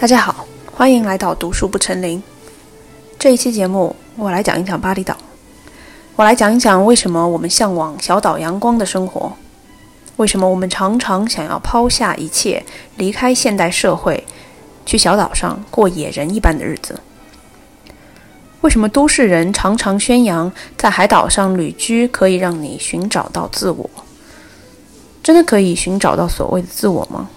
大家好，欢迎来到读书不成林。这一期节目，我来讲一讲巴厘岛。我来讲一讲为什么我们向往小岛阳光的生活，为什么我们常常想要抛下一切，离开现代社会，去小岛上过野人一般的日子。为什么都市人常常宣扬在海岛上旅居可以让你寻找到自我？真的可以寻找到所谓的自我吗？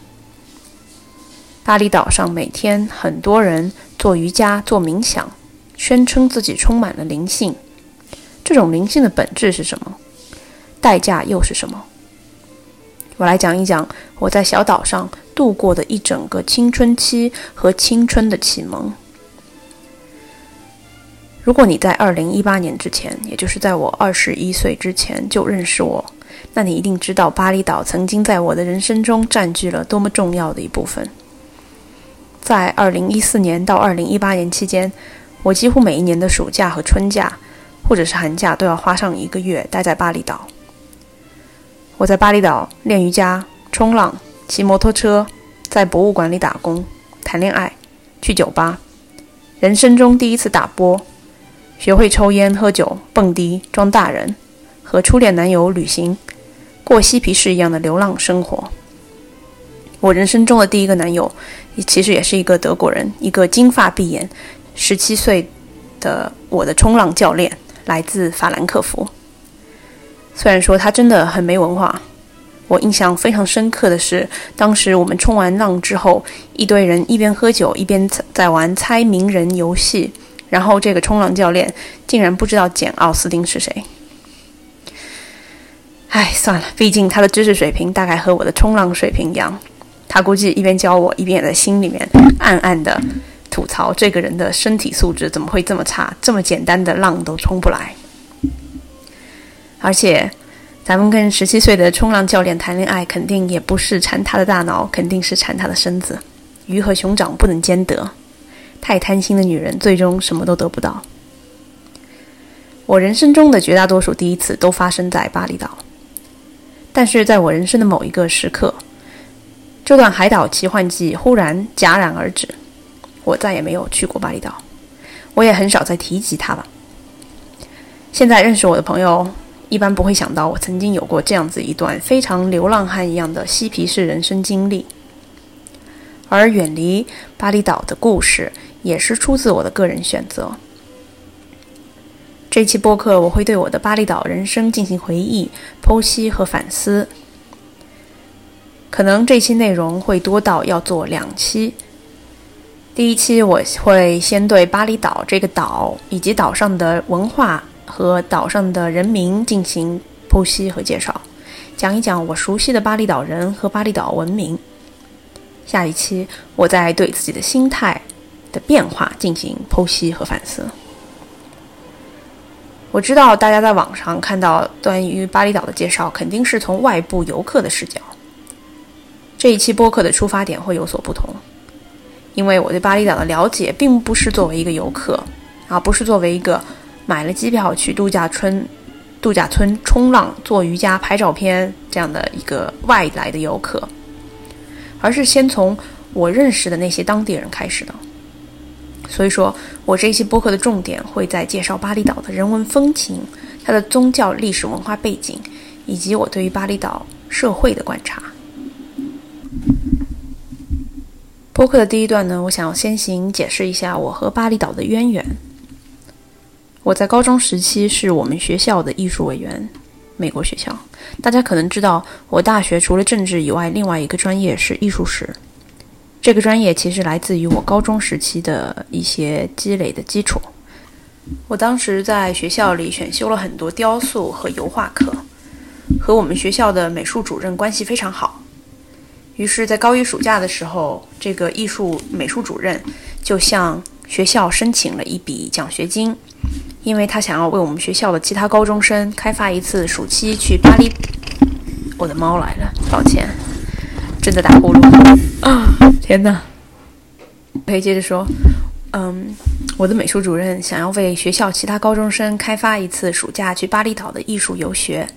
巴厘岛上每天很多人做瑜伽、做冥想，宣称自己充满了灵性。这种灵性的本质是什么？代价又是什么？我来讲一讲我在小岛上度过的一整个青春期和青春的启蒙。如果你在二零一八年之前，也就是在我二十一岁之前就认识我，那你一定知道巴厘岛曾经在我的人生中占据了多么重要的一部分。在二零一四年到二零一八年期间，我几乎每一年的暑假和春假，或者是寒假，都要花上一个月待在巴厘岛。我在巴厘岛练瑜伽、冲浪、骑摩托车，在博物馆里打工、谈恋爱、去酒吧，人生中第一次打波。学会抽烟、喝酒、蹦迪、装大人，和初恋男友旅行，过嬉皮士一样的流浪生活。我人生中的第一个男友，其实也是一个德国人，一个金发碧眼、十七岁的我的冲浪教练，来自法兰克福。虽然说他真的很没文化，我印象非常深刻的是，当时我们冲完浪之后，一堆人一边喝酒一边在玩猜名人游戏。然后这个冲浪教练竟然不知道简·奥斯汀是谁。唉，算了，毕竟他的知识水平大概和我的冲浪水平一样。他估计一边教我，一边也在心里面暗暗的吐槽这个人的身体素质怎么会这么差，这么简单的浪都冲不来。而且，咱们跟十七岁的冲浪教练谈恋爱，肯定也不是馋他的大脑，肯定是馋他的身子。鱼和熊掌不能兼得。太贪心的女人，最终什么都得不到。我人生中的绝大多数第一次都发生在巴厘岛，但是在我人生的某一个时刻，这段海岛奇幻记忽然戛然而止，我再也没有去过巴厘岛，我也很少再提及它了。现在认识我的朋友，一般不会想到我曾经有过这样子一段非常流浪汉一样的嬉皮士人生经历，而远离巴厘岛的故事。也是出自我的个人选择。这期播客我会对我的巴厘岛人生进行回忆、剖析和反思。可能这期内容会多到要做两期。第一期我会先对巴厘岛这个岛以及岛上的文化和岛上的人民进行剖析和介绍，讲一讲我熟悉的巴厘岛人和巴厘岛文明。下一期我再对自己的心态。的变化进行剖析和反思。我知道大家在网上看到关于巴厘岛的介绍，肯定是从外部游客的视角。这一期播客的出发点会有所不同，因为我对巴厘岛的了解并不是作为一个游客，而不是作为一个买了机票去度假村、度假村冲浪、做瑜伽、拍照片这样的一个外来的游客，而是先从我认识的那些当地人开始的。所以说，我这一期播客的重点会在介绍巴厘岛的人文风情、它的宗教历史文化背景，以及我对于巴厘岛社会的观察。播客的第一段呢，我想先行解释一下我和巴厘岛的渊源。我在高中时期是我们学校的艺术委员，美国学校。大家可能知道，我大学除了政治以外，另外一个专业是艺术史。这个专业其实来自于我高中时期的一些积累的基础。我当时在学校里选修了很多雕塑和油画课，和我们学校的美术主任关系非常好。于是，在高一暑假的时候，这个艺术美术主任就向学校申请了一笔奖学金，因为他想要为我们学校的其他高中生开发一次暑期去巴黎。我的猫来了，抱歉。正在打呼噜啊！天哪！可以接着说，嗯，我的美术主任想要为学校其他高中生开发一次暑假去巴厘岛的艺术游学。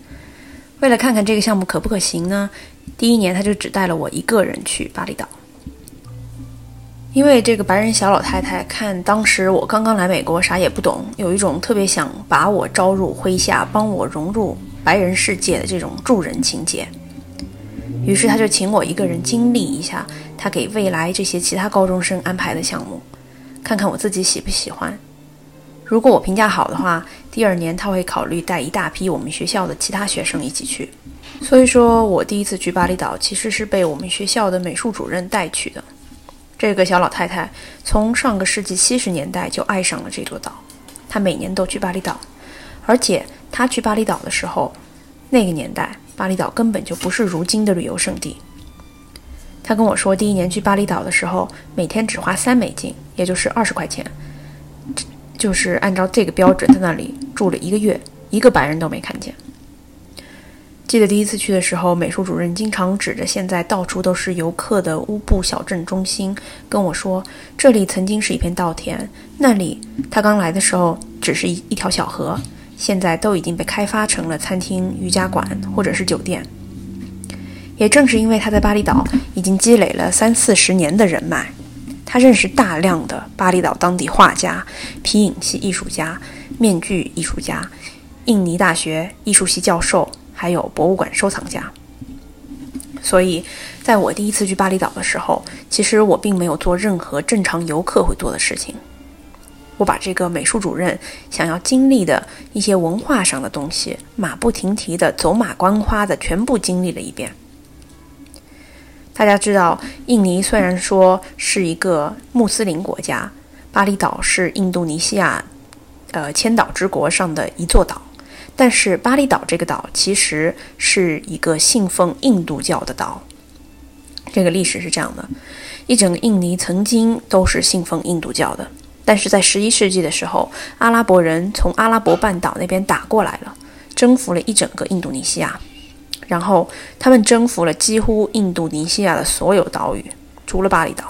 为了看看这个项目可不可行呢，第一年他就只带了我一个人去巴厘岛。因为这个白人小老太太看当时我刚刚来美国，啥也不懂，有一种特别想把我招入麾下，帮我融入白人世界的这种助人情节。于是他就请我一个人经历一下他给未来这些其他高中生安排的项目，看看我自己喜不喜欢。如果我评价好的话，第二年他会考虑带一大批我们学校的其他学生一起去。所以说我第一次去巴厘岛其实是被我们学校的美术主任带去的。这个小老太太从上个世纪七十年代就爱上了这座岛，她每年都去巴厘岛，而且她去巴厘岛的时候，那个年代巴厘岛根本就不是如今的旅游胜地。她跟我说，第一年去巴厘岛的时候，每天只花三美金，也就是二十块钱，就是按照这个标准在那里住了一个月，一个白人都没看见。记得第一次去的时候，美术主任经常指着现在到处都是游客的乌布小镇中心跟我说：“这里曾经是一片稻田，那里他刚来的时候只是一一条小河，现在都已经被开发成了餐厅、瑜伽馆或者是酒店。”也正是因为他在巴厘岛已经积累了三四十年的人脉，他认识大量的巴厘岛当地画家、皮影戏艺术家、面具艺术家、印尼大学艺术系教授。还有博物馆收藏家，所以在我第一次去巴厘岛的时候，其实我并没有做任何正常游客会做的事情。我把这个美术主任想要经历的一些文化上的东西，马不停蹄的、走马观花的全部经历了一遍。大家知道，印尼虽然说是一个穆斯林国家，巴厘岛是印度尼西亚，呃，千岛之国上的一座岛。但是巴厘岛这个岛其实是一个信奉印度教的岛。这个历史是这样的：一整个印尼曾经都是信奉印度教的，但是在十一世纪的时候，阿拉伯人从阿拉伯半岛那边打过来了，征服了一整个印度尼西亚，然后他们征服了几乎印度尼西亚的所有岛屿，除了巴厘岛。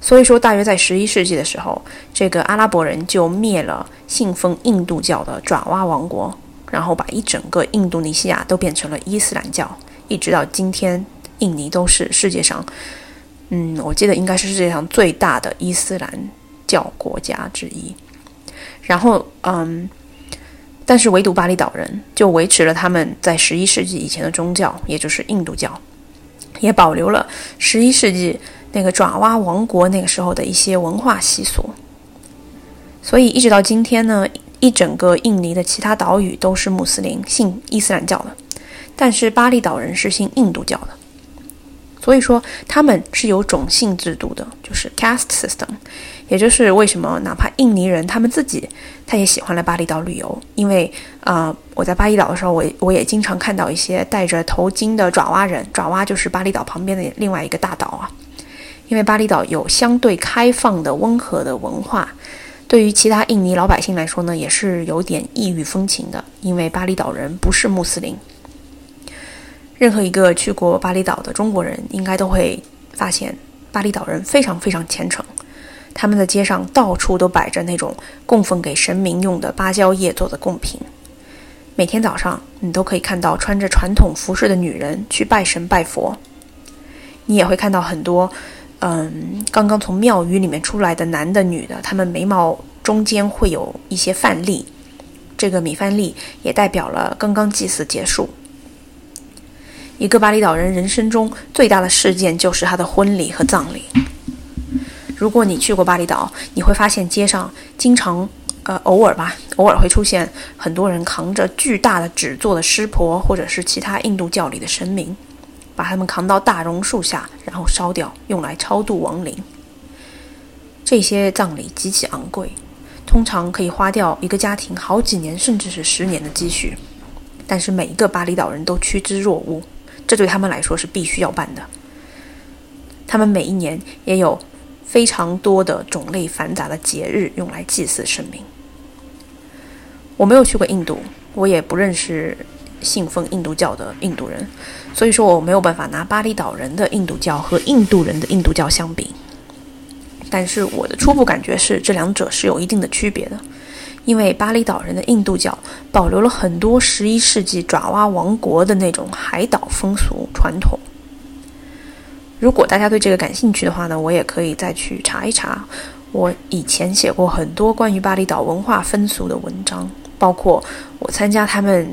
所以说，大约在十一世纪的时候，这个阿拉伯人就灭了信奉印度教的爪哇王国，然后把一整个印度尼西亚都变成了伊斯兰教，一直到今天，印尼都是世界上，嗯，我记得应该是世界上最大的伊斯兰教国家之一。然后，嗯，但是唯独巴厘岛人就维持了他们在十一世纪以前的宗教，也就是印度教，也保留了十一世纪。那个爪哇王国那个时候的一些文化习俗，所以一直到今天呢，一整个印尼的其他岛屿都是穆斯林信伊斯兰教的，但是巴厘岛人是信印度教的，所以说他们是有种姓制度的，就是 caste system，也就是为什么哪怕印尼人他们自己他也喜欢来巴厘岛旅游，因为啊，我在巴厘岛的时候，我我也经常看到一些戴着头巾的爪哇人，爪哇就是巴厘岛旁边的另外一个大岛啊。因为巴厘岛有相对开放的温和的文化，对于其他印尼老百姓来说呢，也是有点异域风情的。因为巴厘岛人不是穆斯林，任何一个去过巴厘岛的中国人应该都会发现，巴厘岛人非常非常虔诚。他们的街上到处都摆着那种供奉给神明用的芭蕉叶做的贡品，每天早上你都可以看到穿着传统服饰的女人去拜神拜佛，你也会看到很多。嗯，刚刚从庙宇里面出来的男的、女的，他们眉毛中间会有一些饭粒，这个米饭粒也代表了刚刚祭祀结束。一个巴厘岛人人生中最大的事件就是他的婚礼和葬礼。如果你去过巴厘岛，你会发现街上经常，呃，偶尔吧，偶尔会出现很多人扛着巨大的纸做的湿婆，或者是其他印度教里的神明。把他们扛到大榕树下，然后烧掉，用来超度亡灵。这些葬礼极其昂贵，通常可以花掉一个家庭好几年，甚至是十年的积蓄。但是每一个巴厘岛人都趋之若鹜，这对他们来说是必须要办的。他们每一年也有非常多的种类繁杂的节日用来祭祀神明。我没有去过印度，我也不认识。信奉印度教的印度人，所以说我没有办法拿巴厘岛人的印度教和印度人的印度教相比。但是我的初步感觉是，这两者是有一定的区别的，因为巴厘岛人的印度教保留了很多十一世纪爪哇王国的那种海岛风俗传统。如果大家对这个感兴趣的话呢，我也可以再去查一查。我以前写过很多关于巴厘岛文化风俗的文章，包括我参加他们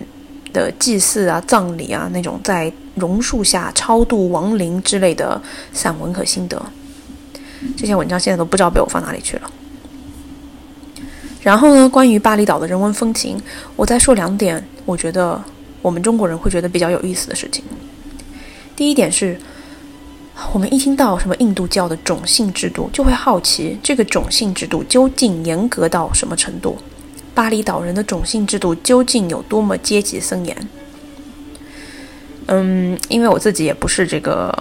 的祭祀啊、葬礼啊那种在榕树下超度亡灵之类的散文和心得。这些文章现在都不知道被我放哪里去了。然后呢，关于巴厘岛的人文风情，我再说两点，我觉得我们中国人会觉得比较有意思的事情。第一点是。我们一听到什么印度教的种姓制度，就会好奇这个种姓制度究竟严格到什么程度？巴厘岛人的种姓制度究竟有多么阶级森严？嗯，因为我自己也不是这个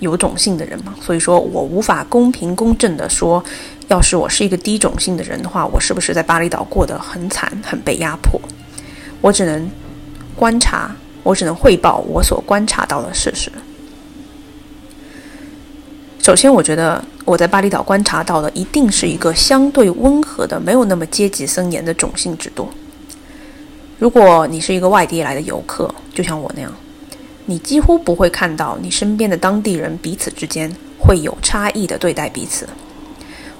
有种姓的人嘛，所以说我无法公平公正的说，要是我是一个低种姓的人的话，我是不是在巴厘岛过得很惨、很被压迫？我只能观察，我只能汇报我所观察到的事实。首先，我觉得我在巴厘岛观察到的一定是一个相对温和的、没有那么阶级森严的种姓制度。如果你是一个外地来的游客，就像我那样，你几乎不会看到你身边的当地人彼此之间会有差异的对待彼此，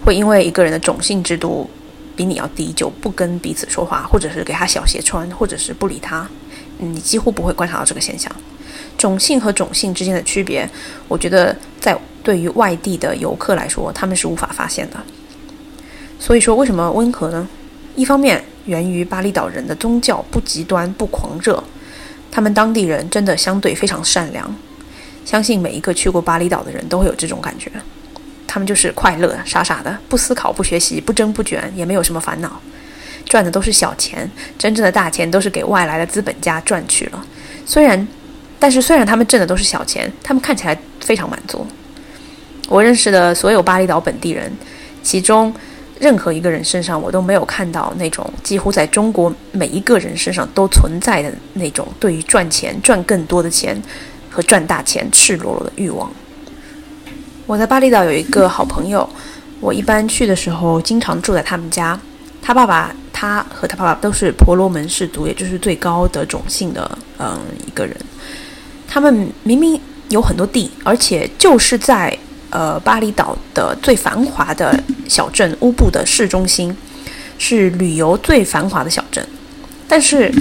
会因为一个人的种姓制度比你要低就不跟彼此说话，或者是给他小鞋穿，或者是不理他。你几乎不会观察到这个现象。种姓和种姓之间的区别，我觉得在。对于外地的游客来说，他们是无法发现的。所以说，为什么温和呢？一方面源于巴厘岛人的宗教不极端不狂热，他们当地人真的相对非常善良。相信每一个去过巴厘岛的人都会有这种感觉。他们就是快乐傻傻的，不思考不学习不争不卷，也没有什么烦恼，赚的都是小钱，真正的大钱都是给外来的资本家赚去了。虽然，但是虽然他们挣的都是小钱，他们看起来非常满足。我认识的所有巴厘岛本地人，其中任何一个人身上，我都没有看到那种几乎在中国每一个人身上都存在的那种对于赚钱、赚更多的钱和赚大钱赤裸裸的欲望。我在巴厘岛有一个好朋友，我一般去的时候经常住在他们家。他爸爸，他和他爸爸都是婆罗门氏族，也就是最高的种姓的，嗯，一个人。他们明明有很多地，而且就是在。呃，巴厘岛的最繁华的小镇乌布的市中心，是旅游最繁华的小镇。但是，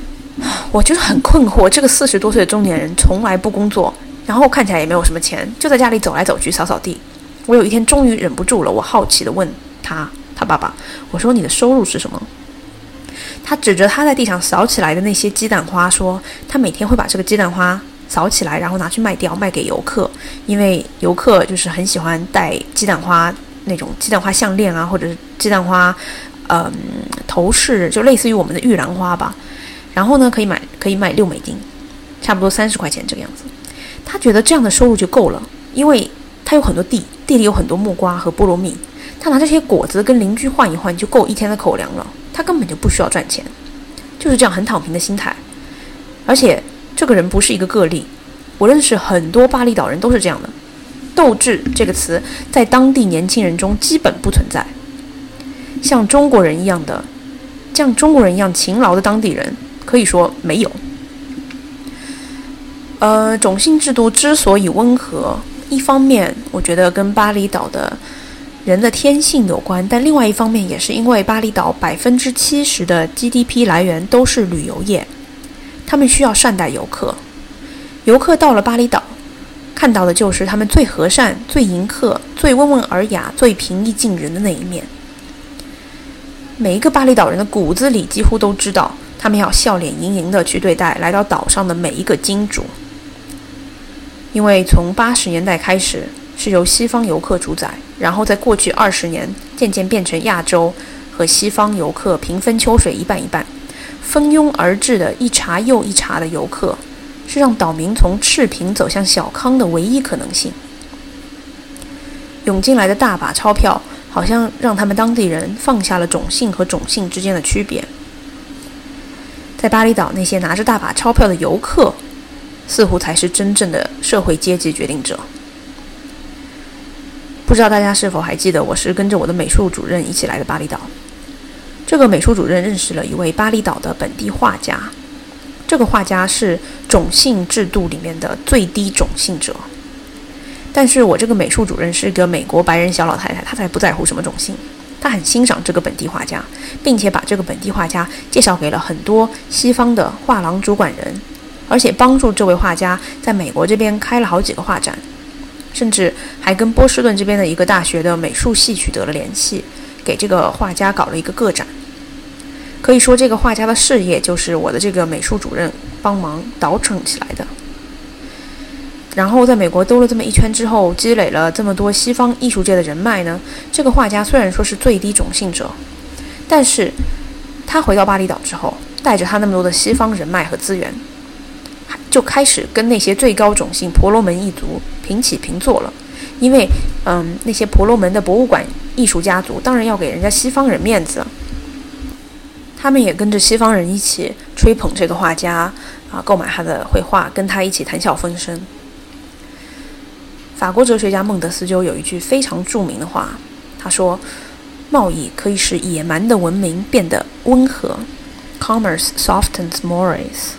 我就是很困惑，这个四十多岁的中年人从来不工作，然后看起来也没有什么钱，就在家里走来走去扫扫地。我有一天终于忍不住了，我好奇的问他，他爸爸，我说你的收入是什么？他指着他在地上扫起来的那些鸡蛋花说，他每天会把这个鸡蛋花。扫起来，然后拿去卖掉，卖给游客，因为游客就是很喜欢戴鸡蛋花那种鸡蛋花项链啊，或者是鸡蛋花，嗯，头饰，就类似于我们的玉兰花吧。然后呢，可以买，可以卖六美金，差不多三十块钱这个样子。他觉得这样的收入就够了，因为他有很多地，地里有很多木瓜和菠萝蜜，他拿这些果子跟邻居换一换，就够一天的口粮了。他根本就不需要赚钱，就是这样很躺平的心态，而且。这个人不是一个个例，我认识很多巴厘岛人都是这样的。斗志这个词在当地年轻人中基本不存在，像中国人一样的，像中国人一样勤劳的当地人可以说没有。呃，种姓制度之所以温和，一方面我觉得跟巴厘岛的人的天性有关，但另外一方面也是因为巴厘岛百分之七十的 GDP 来源都是旅游业。他们需要善待游客，游客到了巴厘岛，看到的就是他们最和善、最迎客、最温文尔雅、最平易近人的那一面。每一个巴厘岛人的骨子里几乎都知道，他们要笑脸盈盈的去对待来到岛上的每一个金主，因为从八十年代开始是由西方游客主宰，然后在过去二十年渐渐变成亚洲和西方游客平分秋水，一半一半。蜂拥而至的一茬又一茬的游客，是让岛民从赤贫走向小康的唯一可能性。涌进来的大把钞票，好像让他们当地人放下了种姓和种姓之间的区别。在巴厘岛，那些拿着大把钞票的游客，似乎才是真正的社会阶级决定者。不知道大家是否还记得，我是跟着我的美术主任一起来的巴厘岛。这个美术主任认识了一位巴厘岛的本地画家，这个画家是种姓制度里面的最低种姓者。但是我这个美术主任是个美国白人小老太太，她才不在乎什么种姓，她很欣赏这个本地画家，并且把这个本地画家介绍给了很多西方的画廊主管人，而且帮助这位画家在美国这边开了好几个画展，甚至还跟波士顿这边的一个大学的美术系取得了联系，给这个画家搞了一个个展。可以说，这个画家的事业就是我的这个美术主任帮忙倒腾起来的。然后在美国兜了这么一圈之后，积累了这么多西方艺术界的人脉呢。这个画家虽然说是最低种姓者，但是他回到巴厘岛之后，带着他那么多的西方人脉和资源，就开始跟那些最高种姓婆罗门一族平起平坐了。因为，嗯，那些婆罗门的博物馆艺术家族当然要给人家西方人面子，他们也跟着西方人一起吹捧这个画家啊，购买他的绘画，跟他一起谈笑风生。法国哲学家孟德斯鸠有一句非常著名的话，他说：“贸易可以使野蛮的文明变得温和，commerce softens mores。”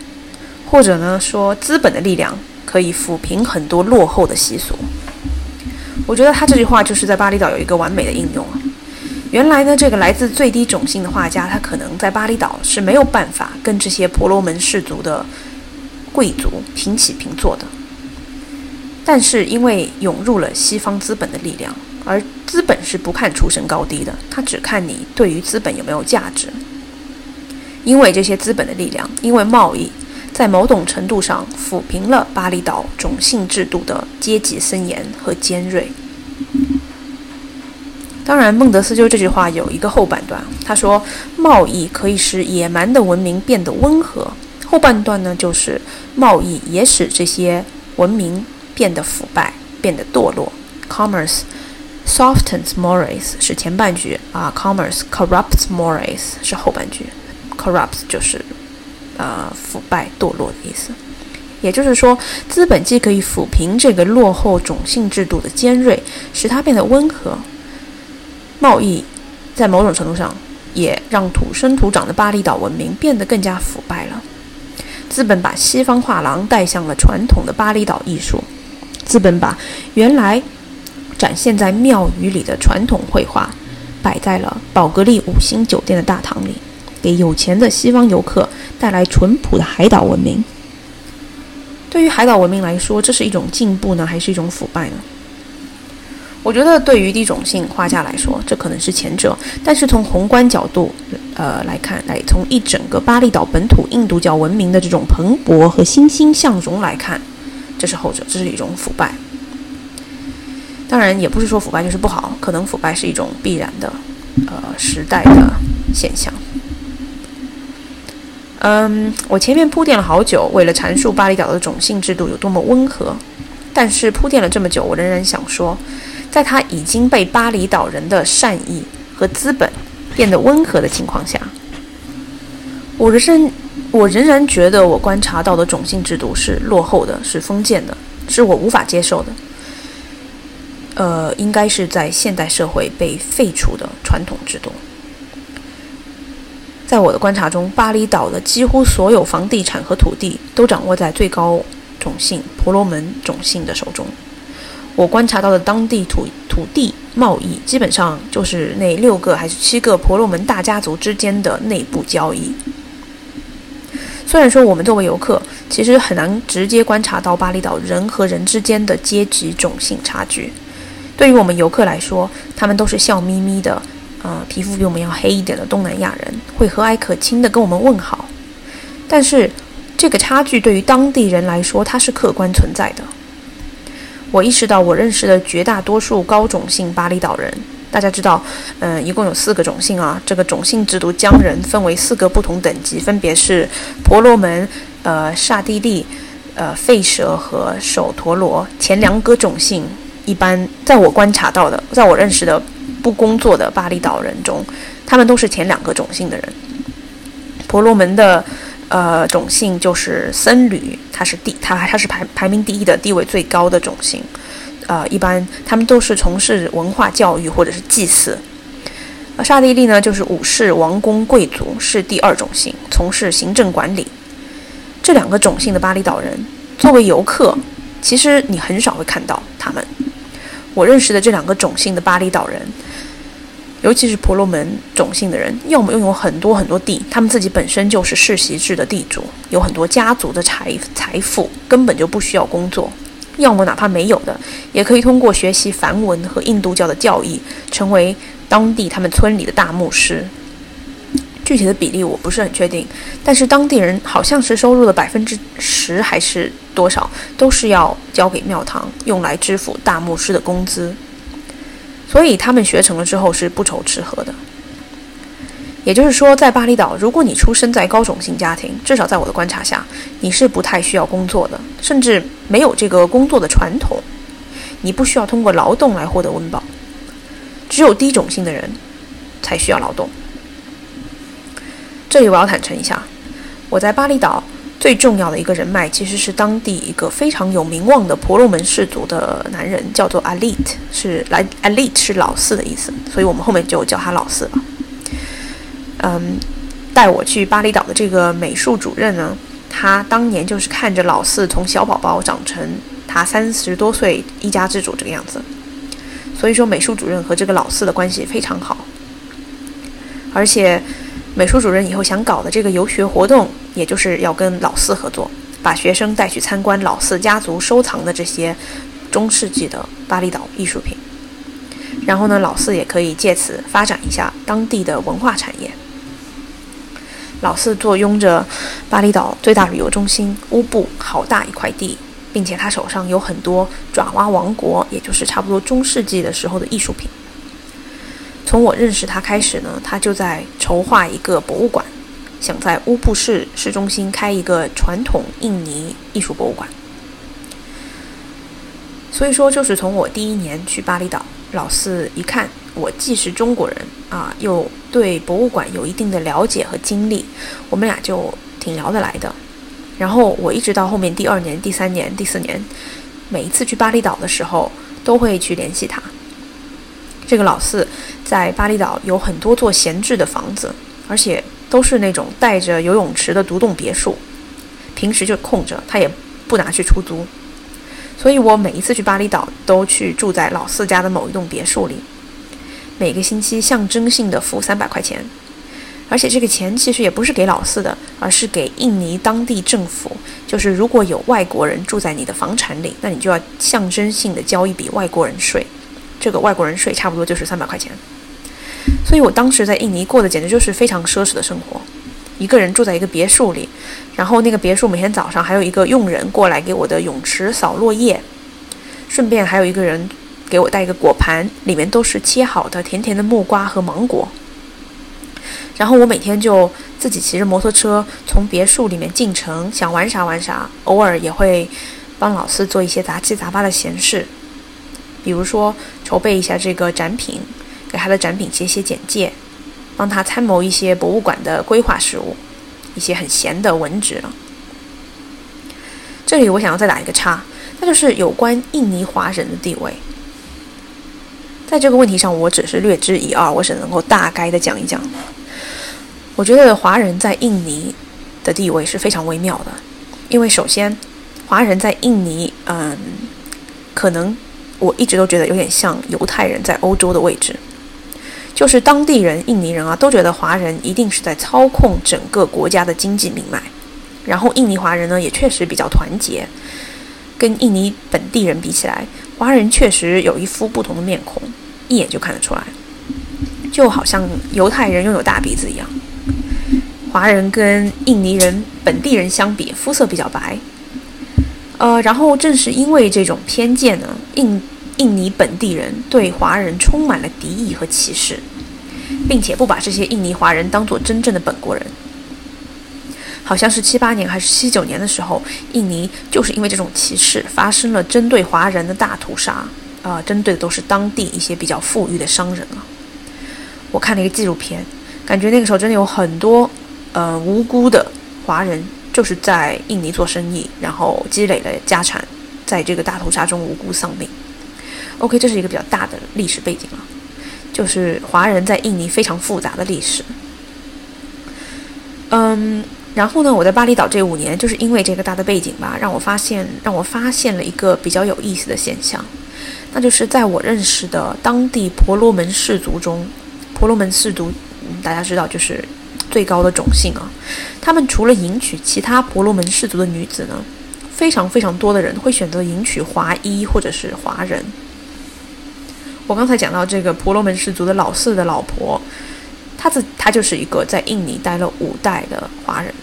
或者呢，说资本的力量可以抚平很多落后的习俗。我觉得他这句话就是在巴厘岛有一个完美的应用。原来呢，这个来自最低种姓的画家，他可能在巴厘岛是没有办法跟这些婆罗门氏族的贵族平起平坐的。但是因为涌入了西方资本的力量，而资本是不看出身高低的，它只看你对于资本有没有价值。因为这些资本的力量，因为贸易，在某种程度上抚平了巴厘岛种姓制度的阶级森严和尖锐。当然，孟德斯鸠这句话有一个后半段，他说：“贸易可以使野蛮的文明变得温和。”后半段呢，就是贸易也使这些文明。变得腐败，变得堕落。Commerce softens mores 是前半句啊，Commerce corrupts mores 是后半句。Corrupts 就是呃腐败堕落的意思。也就是说，资本既可以抚平这个落后种姓制度的尖锐，使它变得温和；贸易在某种程度上也让土生土长的巴厘岛文明变得更加腐败了。资本把西方画廊带向了传统的巴厘岛艺术。资本把原来展现在庙宇里的传统绘画摆在了宝格丽五星酒店的大堂里，给有钱的西方游客带来淳朴的海岛文明。对于海岛文明来说，这是一种进步呢，还是一种腐败呢？我觉得，对于低种姓画家来说，这可能是前者；但是从宏观角度，呃来看，来从一整个巴厘岛本土印度教文明的这种蓬勃和欣欣向荣来看。这是后者，这是一种腐败。当然，也不是说腐败就是不好，可能腐败是一种必然的，呃，时代的现象。嗯，我前面铺垫了好久，为了阐述巴厘岛的种姓制度有多么温和，但是铺垫了这么久，我仍然想说，在他已经被巴厘岛人的善意和资本变得温和的情况下，我的生。我仍然觉得我观察到的种姓制度是落后的，是封建的，是我无法接受的。呃，应该是在现代社会被废除的传统制度。在我的观察中，巴厘岛的几乎所有房地产和土地都掌握在最高种姓婆罗门种姓的手中。我观察到的当地土土地贸易，基本上就是那六个还是七个婆罗门大家族之间的内部交易。虽然说我们作为游客，其实很难直接观察到巴厘岛人和人之间的阶级种姓差距。对于我们游客来说，他们都是笑眯眯的，呃，皮肤比我们要黑一点的东南亚人，会和蔼可亲的跟我们问好。但是，这个差距对于当地人来说，它是客观存在的。我意识到，我认识的绝大多数高种姓巴厘岛人。大家知道，嗯，一共有四个种姓啊。这个种姓制度将人分为四个不同等级，分别是婆罗门、呃刹帝利、呃吠舍和首陀罗。前两个种姓，一般在我观察到的，在我认识的不工作的巴厘岛人中，他们都是前两个种姓的人。婆罗门的呃种姓就是僧侣，他是第他他是排排名第一的地位最高的种姓。呃，一般他们都是从事文化教育或者是祭祀。而刹帝利呢，就是武士、王公、贵族，是第二种姓，从事行政管理。这两个种姓的巴厘岛人，作为游客，其实你很少会看到他们。我认识的这两个种姓的巴厘岛人，尤其是婆罗门种姓的人，要么拥有很多很多地，他们自己本身就是世袭制的地主，有很多家族的财财富，根本就不需要工作；要么哪怕没有的，也可以通过学习梵文和印度教的教义，成为当地他们村里的大牧师。具体的比例我不是很确定，但是当地人好像是收入的百分之十还是多少，都是要交给庙堂，用来支付大牧师的工资。所以他们学成了之后是不愁吃喝的。也就是说，在巴厘岛，如果你出生在高种姓家庭，至少在我的观察下，你是不太需要工作的，甚至没有这个工作的传统。你不需要通过劳动来获得温饱，只有低种姓的人才需要劳动。这里我要坦诚一下，我在巴厘岛最重要的一个人脉，其实是当地一个非常有名望的婆罗门氏族的男人，叫做 Alit，是来 Alit 是老四的意思，所以我们后面就叫他老四吧。嗯，带我去巴厘岛的这个美术主任呢，他当年就是看着老四从小宝宝长成他三十多岁一家之主这个样子，所以说美术主任和这个老四的关系非常好，而且。美术主任以后想搞的这个游学活动，也就是要跟老四合作，把学生带去参观老四家族收藏的这些中世纪的巴厘岛艺术品。然后呢，老四也可以借此发展一下当地的文化产业。老四坐拥着巴厘岛最大旅游中心乌布好大一块地，并且他手上有很多爪哇王国，也就是差不多中世纪的时候的艺术品。从我认识他开始呢，他就在筹划一个博物馆，想在乌布市市中心开一个传统印尼艺术博物馆。所以说，就是从我第一年去巴厘岛，老四一看我既是中国人啊，又对博物馆有一定的了解和经历，我们俩就挺聊得来的。然后我一直到后面第二年、第三年、第四年，每一次去巴厘岛的时候，都会去联系他。这个老四在巴厘岛有很多座闲置的房子，而且都是那种带着游泳池的独栋别墅，平时就空着，他也不拿去出租。所以我每一次去巴厘岛都去住在老四家的某一栋别墅里，每个星期象征性的付三百块钱，而且这个钱其实也不是给老四的，而是给印尼当地政府。就是如果有外国人住在你的房产里，那你就要象征性的交一笔外国人税。这个外国人税差不多就是三百块钱，所以我当时在印尼过的简直就是非常奢侈的生活，一个人住在一个别墅里，然后那个别墅每天早上还有一个佣人过来给我的泳池扫落叶，顺便还有一个人给我带一个果盘，里面都是切好的甜甜的木瓜和芒果，然后我每天就自己骑着摩托车从别墅里面进城，想玩啥玩啥，偶尔也会帮老四做一些杂七杂八的闲事。比如说，筹备一下这个展品，给他的展品写写简介，帮他参谋一些博物馆的规划事务，一些很闲的文职了。这里我想要再打一个叉，那就是有关印尼华人的地位。在这个问题上，我只是略知一二，我只能够大概的讲一讲。我觉得华人在印尼的地位是非常微妙的，因为首先，华人在印尼，嗯，可能。我一直都觉得有点像犹太人在欧洲的位置，就是当地人、印尼人啊，都觉得华人一定是在操控整个国家的经济命脉。然后印尼华人呢，也确实比较团结，跟印尼本地人比起来，华人确实有一副不同的面孔，一眼就看得出来，就好像犹太人拥有大鼻子一样。华人跟印尼人本地人相比，肤色比较白。呃，然后正是因为这种偏见呢，印。印尼本地人对华人充满了敌意和歧视，并且不把这些印尼华人当做真正的本国人。好像是七八年还是七九年的时候，印尼就是因为这种歧视发生了针对华人的大屠杀，啊，针对的都是当地一些比较富裕的商人啊。我看了一个纪录片，感觉那个时候真的有很多呃无辜的华人就是在印尼做生意，然后积累了家产，在这个大屠杀中无辜丧命。OK，这是一个比较大的历史背景了，就是华人在印尼非常复杂的历史。嗯，然后呢，我在巴厘岛这五年，就是因为这个大的背景吧，让我发现，让我发现了一个比较有意思的现象，那就是在我认识的当地婆罗门氏族中，婆罗门氏族，大家知道就是最高的种姓啊。他们除了迎娶其他婆罗门氏族的女子呢，非常非常多的人会选择迎娶华裔或者是华人。我刚才讲到这个婆罗门氏族的老四的老婆，他自他就是一个在印尼待了五代的华人，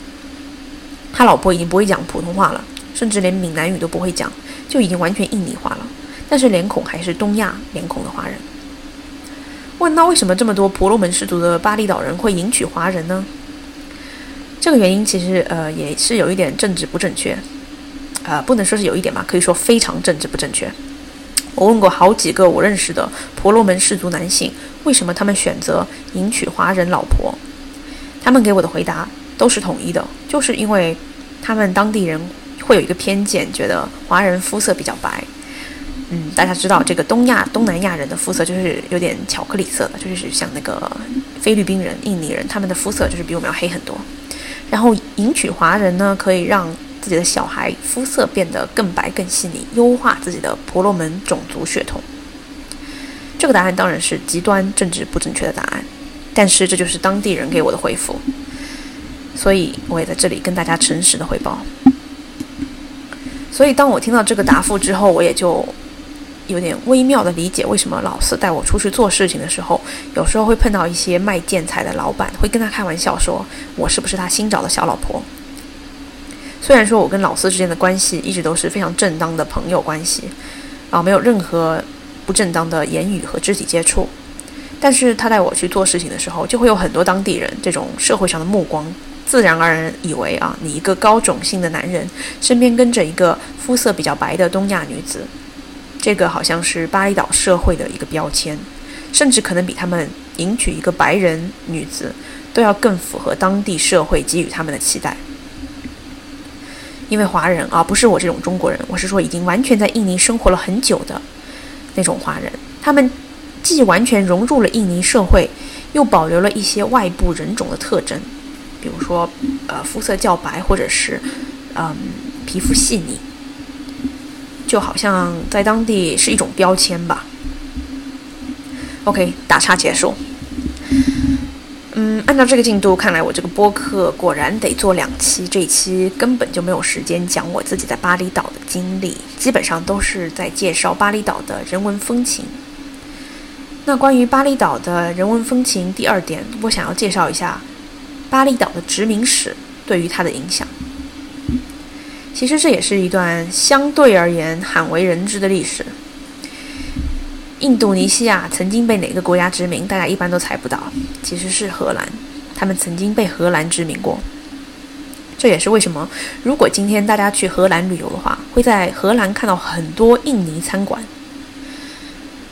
他老婆已经不会讲普通话了，甚至连闽南语都不会讲，就已经完全印尼化了。但是脸孔还是东亚脸孔的华人。问那为什么这么多婆罗门氏族的巴厘岛人会迎娶华人呢？这个原因其实呃也是有一点政治不正确，呃不能说是有一点吧，可以说非常政治不正确。我问过好几个我认识的婆罗门氏族男性，为什么他们选择迎娶华人老婆？他们给我的回答都是统一的，就是因为他们当地人会有一个偏见，觉得华人肤色比较白。嗯，大家知道这个东亚、东南亚人的肤色就是有点巧克力色的，就是像那个菲律宾人、印尼人，他们的肤色就是比我们要黑很多。然后迎娶华人呢，可以让自己的小孩肤色变得更白、更细腻，优化自己的婆罗门种族血统。这个答案当然是极端政治不正确的答案，但是这就是当地人给我的回复，所以我也在这里跟大家诚实的汇报。所以当我听到这个答复之后，我也就。有点微妙的理解，为什么老四带我出去做事情的时候，有时候会碰到一些卖建材的老板，会跟他开玩笑说：“我是不是他新找的小老婆？”虽然说我跟老四之间的关系一直都是非常正当的朋友关系，啊，没有任何不正当的言语和肢体接触，但是他带我去做事情的时候，就会有很多当地人这种社会上的目光，自然而然以为啊，你一个高种姓的男人身边跟着一个肤色比较白的东亚女子。这个好像是巴厘岛社会的一个标签，甚至可能比他们迎娶一个白人女子都要更符合当地社会给予他们的期待。因为华人啊，不是我这种中国人，我是说已经完全在印尼生活了很久的那种华人，他们既完全融入了印尼社会，又保留了一些外部人种的特征，比如说呃肤色较白，或者是嗯皮肤细腻。就好像在当地是一种标签吧。OK，打岔结束。嗯，按照这个进度看来，我这个播客果然得做两期。这一期根本就没有时间讲我自己在巴厘岛的经历，基本上都是在介绍巴厘岛的人文风情。那关于巴厘岛的人文风情，第二点，我想要介绍一下巴厘岛的殖民史对于它的影响。其实这也是一段相对而言罕为人知的历史。印度尼西亚曾经被哪个国家殖民？大家一般都猜不到，其实是荷兰。他们曾经被荷兰殖民过。这也是为什么，如果今天大家去荷兰旅游的话，会在荷兰看到很多印尼餐馆。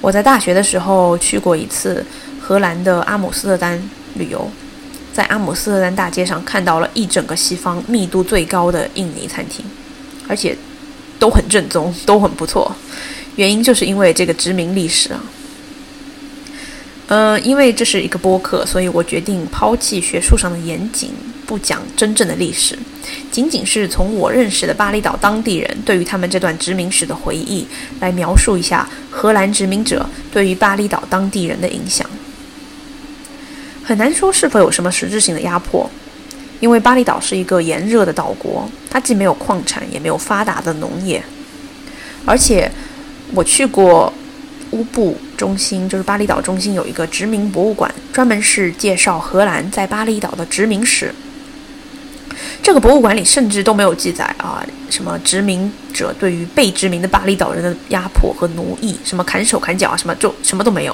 我在大学的时候去过一次荷兰的阿姆斯特丹旅游。在阿姆斯特丹大街上看到了一整个西方密度最高的印尼餐厅，而且都很正宗，都很不错。原因就是因为这个殖民历史啊。呃，因为这是一个播客，所以我决定抛弃学术上的严谨，不讲真正的历史，仅仅是从我认识的巴厘岛当地人对于他们这段殖民史的回忆来描述一下荷兰殖民者对于巴厘岛当地人的影响。很难说是否有什么实质性的压迫，因为巴厘岛是一个炎热的岛国，它既没有矿产，也没有发达的农业。而且我去过乌布中心，就是巴厘岛中心有一个殖民博物馆，专门是介绍荷兰在巴厘岛的殖民史。这个博物馆里甚至都没有记载啊，什么殖民者对于被殖民的巴厘岛人的压迫和奴役，什么砍手砍脚啊，什么就什么都没有。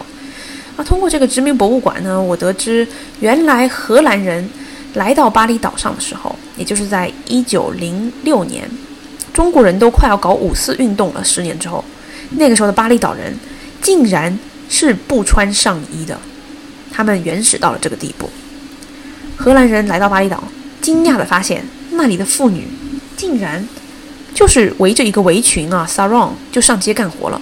啊，通过这个殖民博物馆呢，我得知原来荷兰人来到巴厘岛上的时候，也就是在一九零六年，中国人都快要搞五四运动了，十年之后，那个时候的巴厘岛人竟然是不穿上衣的，他们原始到了这个地步。荷兰人来到巴厘岛，惊讶地发现那里的妇女竟然就是围着一个围裙啊，sarong 就上街干活了。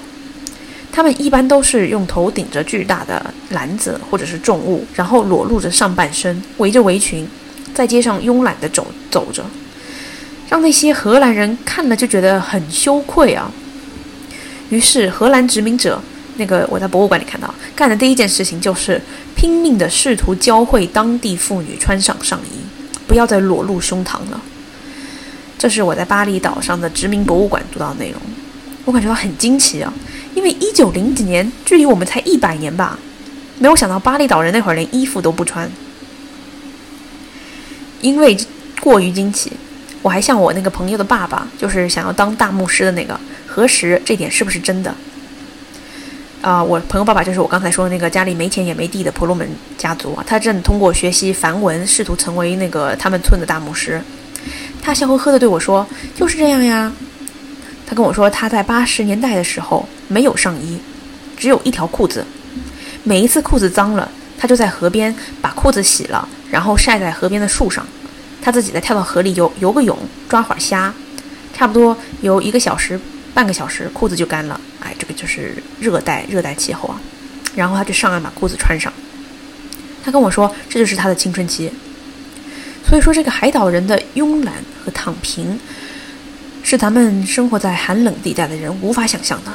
他们一般都是用头顶着巨大的篮子或者是重物，然后裸露着上半身，围着围裙，在街上慵懒地走走着，让那些荷兰人看了就觉得很羞愧啊。于是荷兰殖民者，那个我在博物馆里看到，干的第一件事情就是拼命的试图教会当地妇女穿上上衣，不要再裸露胸膛了。这是我在巴厘岛上的殖民博物馆读到的内容，我感觉到很惊奇啊，因为一九零几年距离我们才一百年吧，没有想到巴厘岛人那会儿连衣服都不穿。因为过于惊奇，我还向我那个朋友的爸爸，就是想要当大牧师的那个，核实这点是不是真的。啊，我朋友爸爸就是我刚才说的那个家里没钱也没地的婆罗门家族啊，他正通过学习梵文，试图成为那个他们村的大牧师。他笑呵呵地对我说：“就是这样呀。”他跟我说他在八十年代的时候没有上衣，只有一条裤子，每一次裤子脏了，他就在河边把裤子洗了。然后晒在河边的树上，他自己再跳到河里游游个泳，抓会儿虾，差不多游一个小时、半个小时，裤子就干了。哎，这个就是热带热带气候啊。然后他就上岸把裤子穿上。他跟我说，这就是他的青春期。所以说，这个海岛人的慵懒和躺平，是咱们生活在寒冷地带的人无法想象的。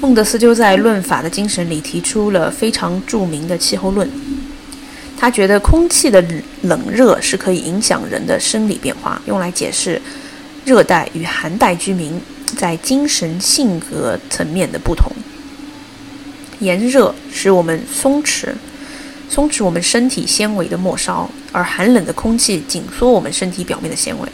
孟德斯鸠在《论法的精神》里提出了非常著名的气候论。他觉得空气的冷热是可以影响人的生理变化，用来解释热带与寒带居民在精神性格层面的不同。炎热使我们松弛，松弛我们身体纤维的末梢，而寒冷的空气紧缩我们身体表面的纤维。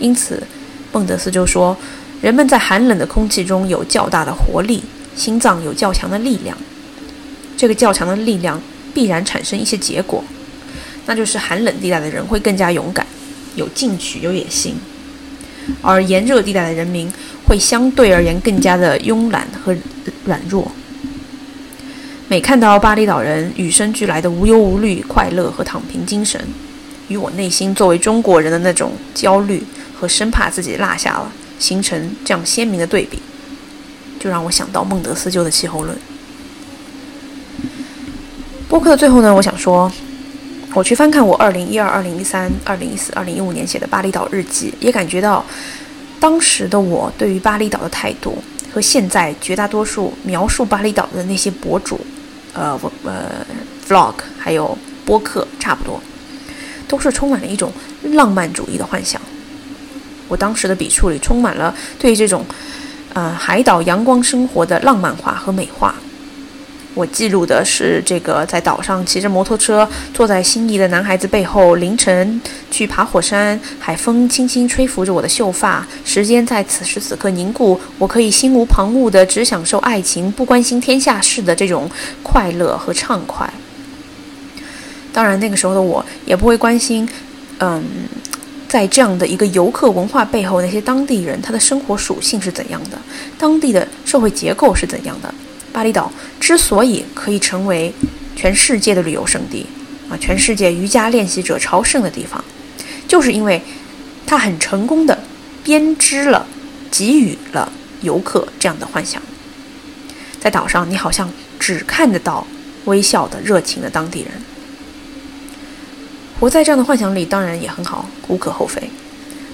因此，孟德斯鸠说，人们在寒冷的空气中有较大的活力，心脏有较强的力量。这个较强的力量。必然产生一些结果，那就是寒冷地带的人会更加勇敢、有进取、有野心，而炎热地带的人民会相对而言更加的慵懒和软弱。每看到巴厘岛人与生俱来的无忧无虑、快乐和躺平精神，与我内心作为中国人的那种焦虑和生怕自己落下了，形成这样鲜明的对比，就让我想到孟德斯鸠的气候论。播客的最后呢，我想说，我去翻看我二零一二、二零一三、二零一四、二零一五年写的巴厘岛日记，也感觉到当时的我对于巴厘岛的态度，和现在绝大多数描述巴厘岛的那些博主，呃，呃，vlog 还有播客差不多，都是充满了一种浪漫主义的幻想。我当时的笔触里充满了对这种，呃，海岛阳光生活的浪漫化和美化。我记录的是这个在岛上骑着摩托车，坐在心仪的男孩子背后，凌晨去爬火山，海风轻轻吹拂着我的秀发，时间在此时此刻凝固，我可以心无旁骛的只享受爱情，不关心天下事的这种快乐和畅快。当然，那个时候的我也不会关心，嗯，在这样的一个游客文化背后，那些当地人他的生活属性是怎样的，当地的社会结构是怎样的。巴厘岛之所以可以成为全世界的旅游胜地，啊，全世界瑜伽练习者朝圣的地方，就是因为它很成功的编织了、给予了游客这样的幻想。在岛上，你好像只看得到微笑的、热情的当地人。活在这样的幻想里，当然也很好，无可厚非。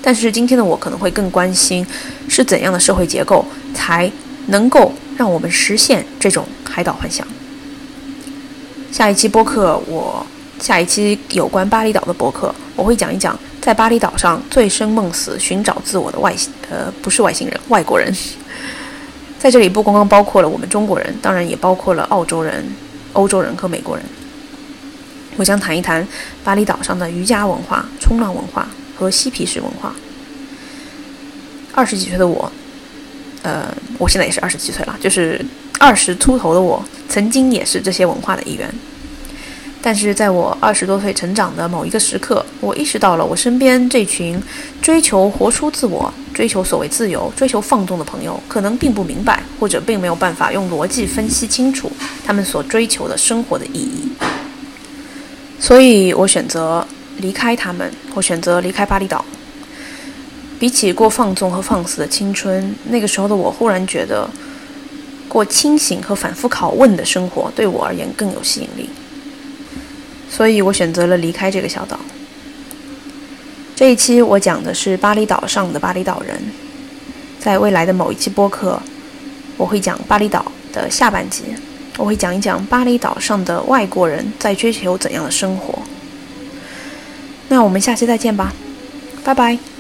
但是今天的我可能会更关心，是怎样的社会结构才能够。让我们实现这种海岛幻想。下一期播客，我下一期有关巴厘岛的播客，我会讲一讲在巴厘岛上醉生梦死寻找自我的外呃不是外星人外国人，在这里不光光包括了我们中国人，当然也包括了澳洲人、欧洲人和美国人。我将谈一谈巴厘岛上的瑜伽文化、冲浪文化和嬉皮士文化。二十几岁的我。呃，我现在也是二十七岁了，就是二十出头的我，曾经也是这些文化的一员。但是在我二十多岁成长的某一个时刻，我意识到了我身边这群追求活出自我、追求所谓自由、追求放纵的朋友，可能并不明白，或者并没有办法用逻辑分析清楚他们所追求的生活的意义。所以我选择离开他们，我选择离开巴厘岛。比起过放纵和放肆的青春，那个时候的我忽然觉得，过清醒和反复拷问的生活对我而言更有吸引力。所以我选择了离开这个小岛。这一期我讲的是巴厘岛上的巴厘岛人，在未来的某一期播客，我会讲巴厘岛的下半集，我会讲一讲巴厘岛上的外国人在追求怎样的生活。那我们下期再见吧，拜拜。